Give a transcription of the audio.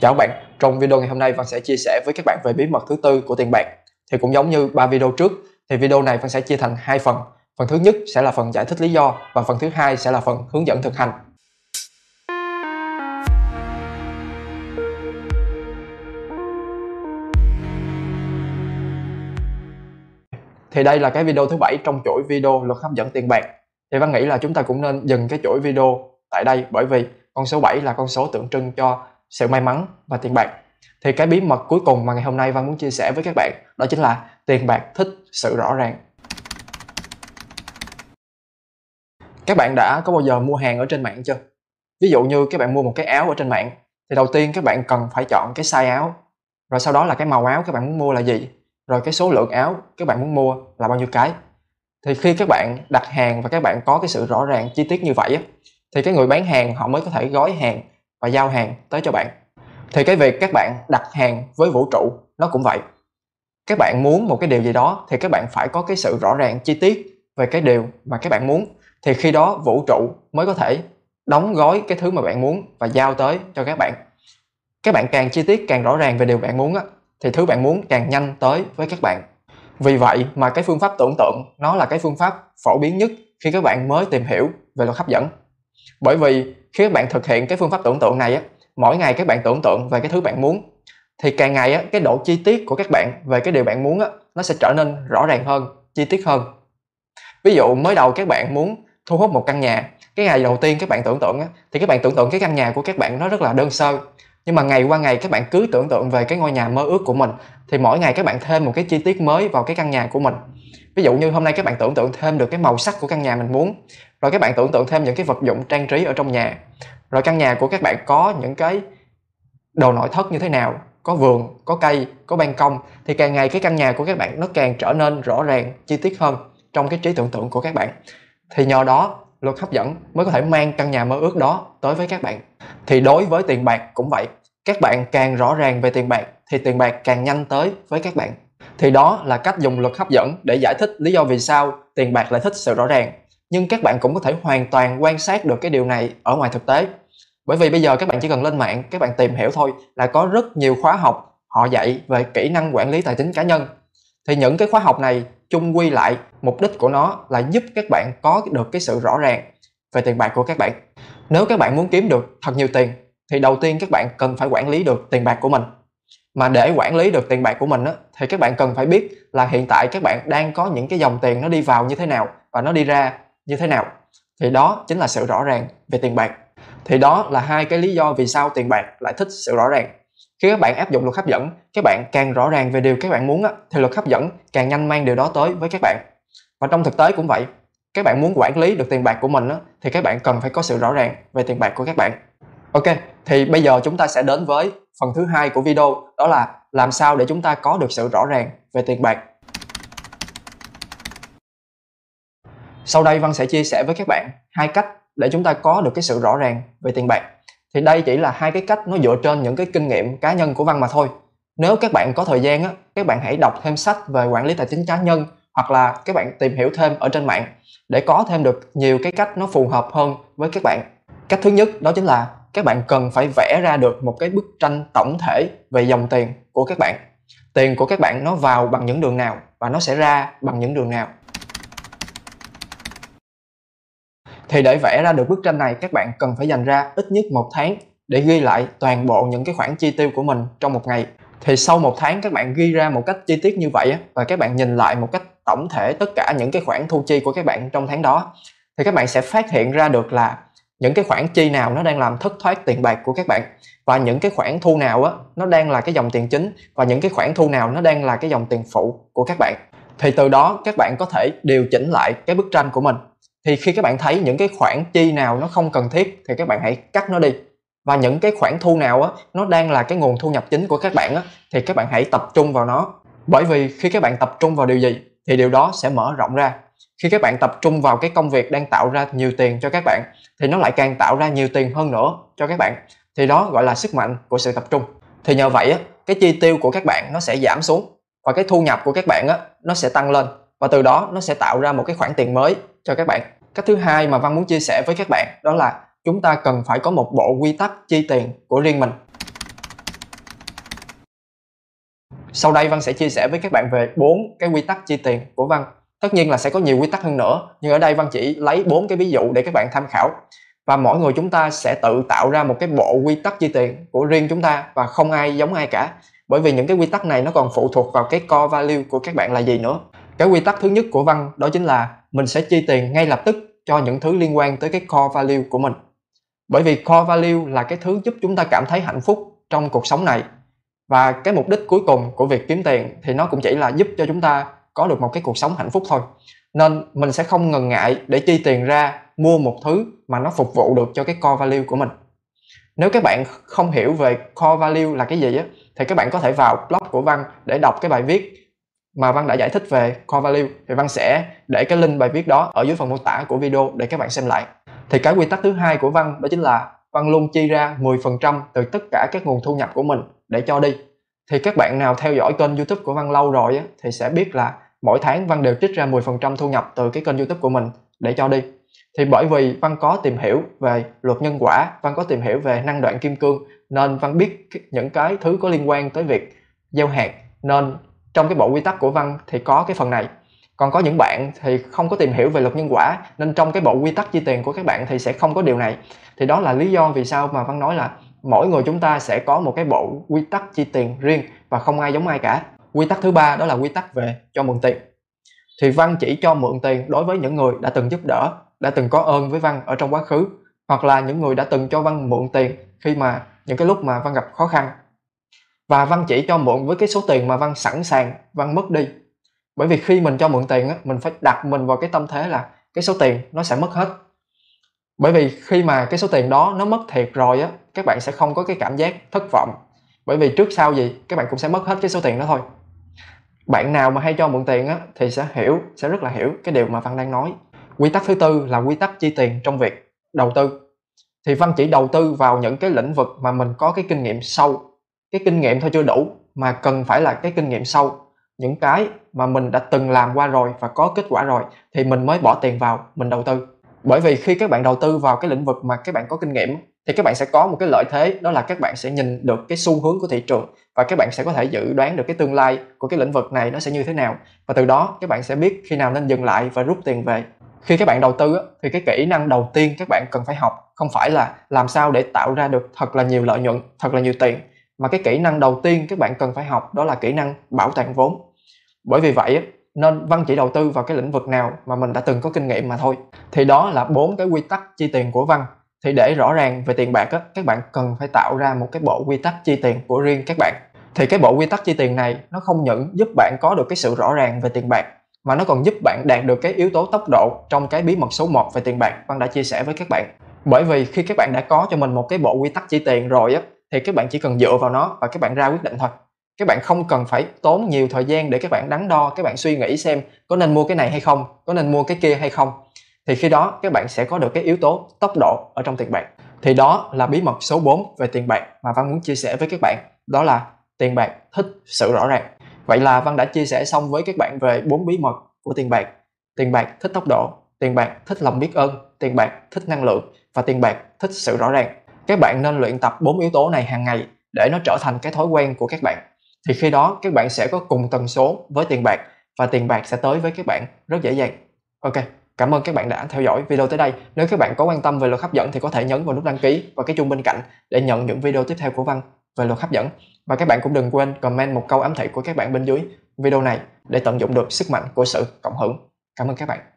Chào các bạn, trong video ngày hôm nay Văn sẽ chia sẻ với các bạn về bí mật thứ tư của tiền bạc. Thì cũng giống như ba video trước, thì video này Văn sẽ chia thành hai phần. Phần thứ nhất sẽ là phần giải thích lý do và phần thứ hai sẽ là phần hướng dẫn thực hành. Thì đây là cái video thứ bảy trong chuỗi video luật hấp dẫn tiền bạc. Thì Văn nghĩ là chúng ta cũng nên dừng cái chuỗi video tại đây bởi vì con số 7 là con số tượng trưng cho sự may mắn và tiền bạc. Thì cái bí mật cuối cùng mà ngày hôm nay Văn muốn chia sẻ với các bạn, đó chính là tiền bạc thích sự rõ ràng. Các bạn đã có bao giờ mua hàng ở trên mạng chưa? Ví dụ như các bạn mua một cái áo ở trên mạng, thì đầu tiên các bạn cần phải chọn cái size áo, rồi sau đó là cái màu áo các bạn muốn mua là gì, rồi cái số lượng áo các bạn muốn mua là bao nhiêu cái. Thì khi các bạn đặt hàng và các bạn có cái sự rõ ràng, chi tiết như vậy thì cái người bán hàng họ mới có thể gói hàng và giao hàng tới cho bạn. Thì cái việc các bạn đặt hàng với vũ trụ nó cũng vậy. Các bạn muốn một cái điều gì đó thì các bạn phải có cái sự rõ ràng chi tiết về cái điều mà các bạn muốn. Thì khi đó vũ trụ mới có thể đóng gói cái thứ mà bạn muốn và giao tới cho các bạn. Các bạn càng chi tiết càng rõ ràng về điều bạn muốn á, thì thứ bạn muốn càng nhanh tới với các bạn. Vì vậy mà cái phương pháp tưởng tượng nó là cái phương pháp phổ biến nhất khi các bạn mới tìm hiểu về luật hấp dẫn bởi vì khi các bạn thực hiện cái phương pháp tưởng tượng này á, mỗi ngày các bạn tưởng tượng về cái thứ bạn muốn, thì càng ngày á, cái độ chi tiết của các bạn về cái điều bạn muốn á, nó sẽ trở nên rõ ràng hơn, chi tiết hơn. Ví dụ mới đầu các bạn muốn thu hút một căn nhà, cái ngày đầu tiên các bạn tưởng tượng á, thì các bạn tưởng tượng cái căn nhà của các bạn nó rất là đơn sơ nhưng mà ngày qua ngày các bạn cứ tưởng tượng về cái ngôi nhà mơ ước của mình, thì mỗi ngày các bạn thêm một cái chi tiết mới vào cái căn nhà của mình. Ví dụ như hôm nay các bạn tưởng tượng thêm được cái màu sắc của căn nhà mình muốn, rồi các bạn tưởng tượng thêm những cái vật dụng trang trí ở trong nhà, rồi căn nhà của các bạn có những cái đồ nội thất như thế nào, có vườn, có cây, có ban công, thì càng ngày cái căn nhà của các bạn nó càng trở nên rõ ràng, chi tiết hơn trong cái trí tưởng tượng của các bạn. Thì nhờ đó luật hấp dẫn mới có thể mang căn nhà mơ ước đó tới với các bạn. Thì đối với tiền bạc cũng vậy, các bạn càng rõ ràng về tiền bạc thì tiền bạc càng nhanh tới với các bạn. Thì đó là cách dùng luật hấp dẫn để giải thích lý do vì sao tiền bạc lại thích sự rõ ràng. Nhưng các bạn cũng có thể hoàn toàn quan sát được cái điều này ở ngoài thực tế. Bởi vì bây giờ các bạn chỉ cần lên mạng, các bạn tìm hiểu thôi là có rất nhiều khóa học họ dạy về kỹ năng quản lý tài chính cá nhân thì những cái khóa học này chung quy lại mục đích của nó là giúp các bạn có được cái sự rõ ràng về tiền bạc của các bạn. Nếu các bạn muốn kiếm được thật nhiều tiền thì đầu tiên các bạn cần phải quản lý được tiền bạc của mình. Mà để quản lý được tiền bạc của mình á, thì các bạn cần phải biết là hiện tại các bạn đang có những cái dòng tiền nó đi vào như thế nào và nó đi ra như thế nào. Thì đó chính là sự rõ ràng về tiền bạc. Thì đó là hai cái lý do vì sao tiền bạc lại thích sự rõ ràng khi các bạn áp dụng luật hấp dẫn các bạn càng rõ ràng về điều các bạn muốn á, thì luật hấp dẫn càng nhanh mang điều đó tới với các bạn. Và trong thực tế cũng vậy các bạn muốn quản lý được tiền bạc của mình á, thì các bạn cần phải có sự rõ ràng về tiền bạc của các bạn. Ok thì bây giờ chúng ta sẽ đến với phần thứ hai của video đó là làm sao để chúng ta có được sự rõ ràng về tiền bạc. Sau đây Văn sẽ chia sẻ với các bạn hai cách để chúng ta có được cái sự rõ ràng về tiền bạc. Thì đây chỉ là hai cái cách nó dựa trên những cái kinh nghiệm cá nhân của Văn mà thôi. Nếu các bạn có thời gian á, các bạn hãy đọc thêm sách về quản lý tài chính cá nhân hoặc là các bạn tìm hiểu thêm ở trên mạng để có thêm được nhiều cái cách nó phù hợp hơn với các bạn. Cách thứ nhất đó chính là các bạn cần phải vẽ ra được một cái bức tranh tổng thể về dòng tiền của các bạn. Tiền của các bạn nó vào bằng những đường nào và nó sẽ ra bằng những đường nào. Thì để vẽ ra được bức tranh này, các bạn cần phải dành ra ít nhất một tháng để ghi lại toàn bộ những cái khoản chi tiêu của mình trong một ngày. Thì sau một tháng, các bạn ghi ra một cách chi tiết như vậy và các bạn nhìn lại một cách tổng thể tất cả những cái khoản thu chi của các bạn trong tháng đó, thì các bạn sẽ phát hiện ra được là những cái khoản chi nào nó đang làm thất thoát tiền bạc của các bạn, và những cái khoản thu nào á, nó đang là cái dòng tiền chính, và những cái khoản thu nào nó đang là cái dòng tiền phụ của các bạn. Thì từ đó, các bạn có thể điều chỉnh lại cái bức tranh của mình thì khi các bạn thấy những cái khoản chi nào nó không cần thiết thì các bạn hãy cắt nó đi. Và những cái khoản thu nào á, nó đang là cái nguồn thu nhập chính của các bạn á, thì các bạn hãy tập trung vào nó. Bởi vì khi các bạn tập trung vào điều gì, thì điều đó sẽ mở rộng ra. Khi các bạn tập trung vào cái công việc đang tạo ra nhiều tiền cho các bạn, thì nó lại càng tạo ra nhiều tiền hơn nữa cho các bạn. Thì đó gọi là sức mạnh của sự tập trung. Thì nhờ vậy á, cái chi tiêu của các bạn nó sẽ giảm xuống và cái thu nhập của các bạn á, nó sẽ tăng lên và từ đó nó sẽ tạo ra một cái khoản tiền mới cho các bạn cách thứ hai mà văn muốn chia sẻ với các bạn đó là chúng ta cần phải có một bộ quy tắc chi tiền của riêng mình Sau đây Văn sẽ chia sẻ với các bạn về bốn cái quy tắc chi tiền của Văn. Tất nhiên là sẽ có nhiều quy tắc hơn nữa, nhưng ở đây Văn chỉ lấy bốn cái ví dụ để các bạn tham khảo. Và mỗi người chúng ta sẽ tự tạo ra một cái bộ quy tắc chi tiền của riêng chúng ta và không ai giống ai cả. Bởi vì những cái quy tắc này nó còn phụ thuộc vào cái core value của các bạn là gì nữa. Cái quy tắc thứ nhất của Văn đó chính là mình sẽ chi tiền ngay lập tức cho những thứ liên quan tới cái core value của mình. Bởi vì core value là cái thứ giúp chúng ta cảm thấy hạnh phúc trong cuộc sống này. Và cái mục đích cuối cùng của việc kiếm tiền thì nó cũng chỉ là giúp cho chúng ta có được một cái cuộc sống hạnh phúc thôi. Nên mình sẽ không ngần ngại để chi tiền ra mua một thứ mà nó phục vụ được cho cái core value của mình. Nếu các bạn không hiểu về core value là cái gì á, thì các bạn có thể vào blog của văn để đọc cái bài viết mà văn đã giải thích về core value thì văn sẽ để cái link bài viết đó ở dưới phần mô tả của video để các bạn xem lại. Thì cái quy tắc thứ hai của văn đó chính là văn luôn chi ra 10% từ tất cả các nguồn thu nhập của mình để cho đi. Thì các bạn nào theo dõi kênh youtube của văn lâu rồi á, thì sẽ biết là mỗi tháng văn đều trích ra 10% thu nhập từ cái kênh youtube của mình để cho đi. Thì bởi vì văn có tìm hiểu về luật nhân quả văn có tìm hiểu về năng đoạn kim cương nên văn biết những cái thứ có liên quan tới việc gieo hạt nên trong cái bộ quy tắc của văn thì có cái phần này. Còn có những bạn thì không có tìm hiểu về luật nhân quả, nên trong cái bộ quy tắc chi tiền của các bạn thì sẽ không có điều này. Thì đó là lý do vì sao mà văn nói là mỗi người chúng ta sẽ có một cái bộ quy tắc chi tiền riêng và không ai giống ai cả. Quy tắc thứ ba đó là quy tắc về cho mượn tiền. Thì văn chỉ cho mượn tiền đối với những người đã từng giúp đỡ, đã từng có ơn với văn ở trong quá khứ, hoặc là những người đã từng cho văn mượn tiền khi mà, những cái lúc mà văn gặp khó khăn và văn chỉ cho mượn với cái số tiền mà văn sẵn sàng, văn mất đi. Bởi vì khi mình cho mượn tiền á, mình phải đặt mình vào cái tâm thế là cái số tiền nó sẽ mất hết. Bởi vì khi mà cái số tiền đó nó mất thiệt rồi á, các bạn sẽ không có cái cảm giác thất vọng. Bởi vì trước sau gì, các bạn cũng sẽ mất hết cái số tiền đó thôi. Bạn nào mà hay cho mượn tiền á, thì sẽ hiểu, sẽ rất là hiểu cái điều mà văn đang nói. Quy tắc thứ tư là quy tắc chi tiền trong việc đầu tư. Thì văn chỉ đầu tư vào những cái lĩnh vực mà mình có cái kinh nghiệm sâu cái kinh nghiệm thôi chưa đủ, mà cần phải là cái kinh nghiệm sâu những cái mà mình đã từng làm qua rồi và có kết quả rồi thì mình mới bỏ tiền vào, mình đầu tư. Bởi vì khi các bạn đầu tư vào cái lĩnh vực mà các bạn có kinh nghiệm thì các bạn sẽ có một cái lợi thế, đó là các bạn sẽ nhìn được cái xu hướng của thị trường và các bạn sẽ có thể dự đoán được cái tương lai của cái lĩnh vực này nó sẽ như thế nào. Và từ đó, các bạn sẽ biết khi nào nên dừng lại và rút tiền về. Khi các bạn đầu tư thì cái kỹ năng đầu tiên các bạn cần phải học không phải là làm sao để tạo ra được thật là nhiều lợi nhuận, thật là nhiều tiền mà cái kỹ năng đầu tiên các bạn cần phải học đó là kỹ năng bảo toàn vốn. Bởi vì vậy nên văn chỉ đầu tư vào cái lĩnh vực nào mà mình đã từng có kinh nghiệm mà thôi. Thì đó là bốn cái quy tắc chi tiền của văn. Thì để rõ ràng về tiền bạc á, các bạn cần phải tạo ra một cái bộ quy tắc chi tiền của riêng các bạn. Thì cái bộ quy tắc chi tiền này nó không những giúp bạn có được cái sự rõ ràng về tiền bạc mà nó còn giúp bạn đạt được cái yếu tố tốc độ trong cái bí mật số 1 về tiền bạc. Văn đã chia sẻ với các bạn. Bởi vì khi các bạn đã có cho mình một cái bộ quy tắc chi tiền rồi á thì các bạn chỉ cần dựa vào nó và các bạn ra quyết định thôi. Các bạn không cần phải tốn nhiều thời gian để các bạn đắn đo, các bạn suy nghĩ xem có nên mua cái này hay không, có nên mua cái kia hay không. Thì khi đó các bạn sẽ có được cái yếu tố tốc độ ở trong tiền bạc. Thì đó là bí mật số 4 về tiền bạc mà Văn muốn chia sẻ với các bạn. Đó là tiền bạc thích sự rõ ràng. Vậy là Văn đã chia sẻ xong với các bạn về bốn bí mật của tiền bạc. Tiền bạc thích tốc độ, tiền bạc thích lòng biết ơn, tiền bạc thích năng lượng và tiền bạc thích sự rõ ràng các bạn nên luyện tập bốn yếu tố này hàng ngày để nó trở thành cái thói quen của các bạn. Thì khi đó, các bạn sẽ có cùng tần số với tiền bạc và tiền bạc sẽ tới với các bạn rất dễ dàng. Ok, cảm ơn các bạn đã theo dõi video tới đây. Nếu các bạn có quan tâm về luật hấp dẫn thì có thể nhấn vào nút đăng ký và cái chuông bên cạnh để nhận những video tiếp theo của văn về luật hấp dẫn. Và các bạn cũng đừng quên comment một câu ám thị của các bạn bên dưới video này để tận dụng được sức mạnh của sự cộng hưởng. Cảm ơn các bạn.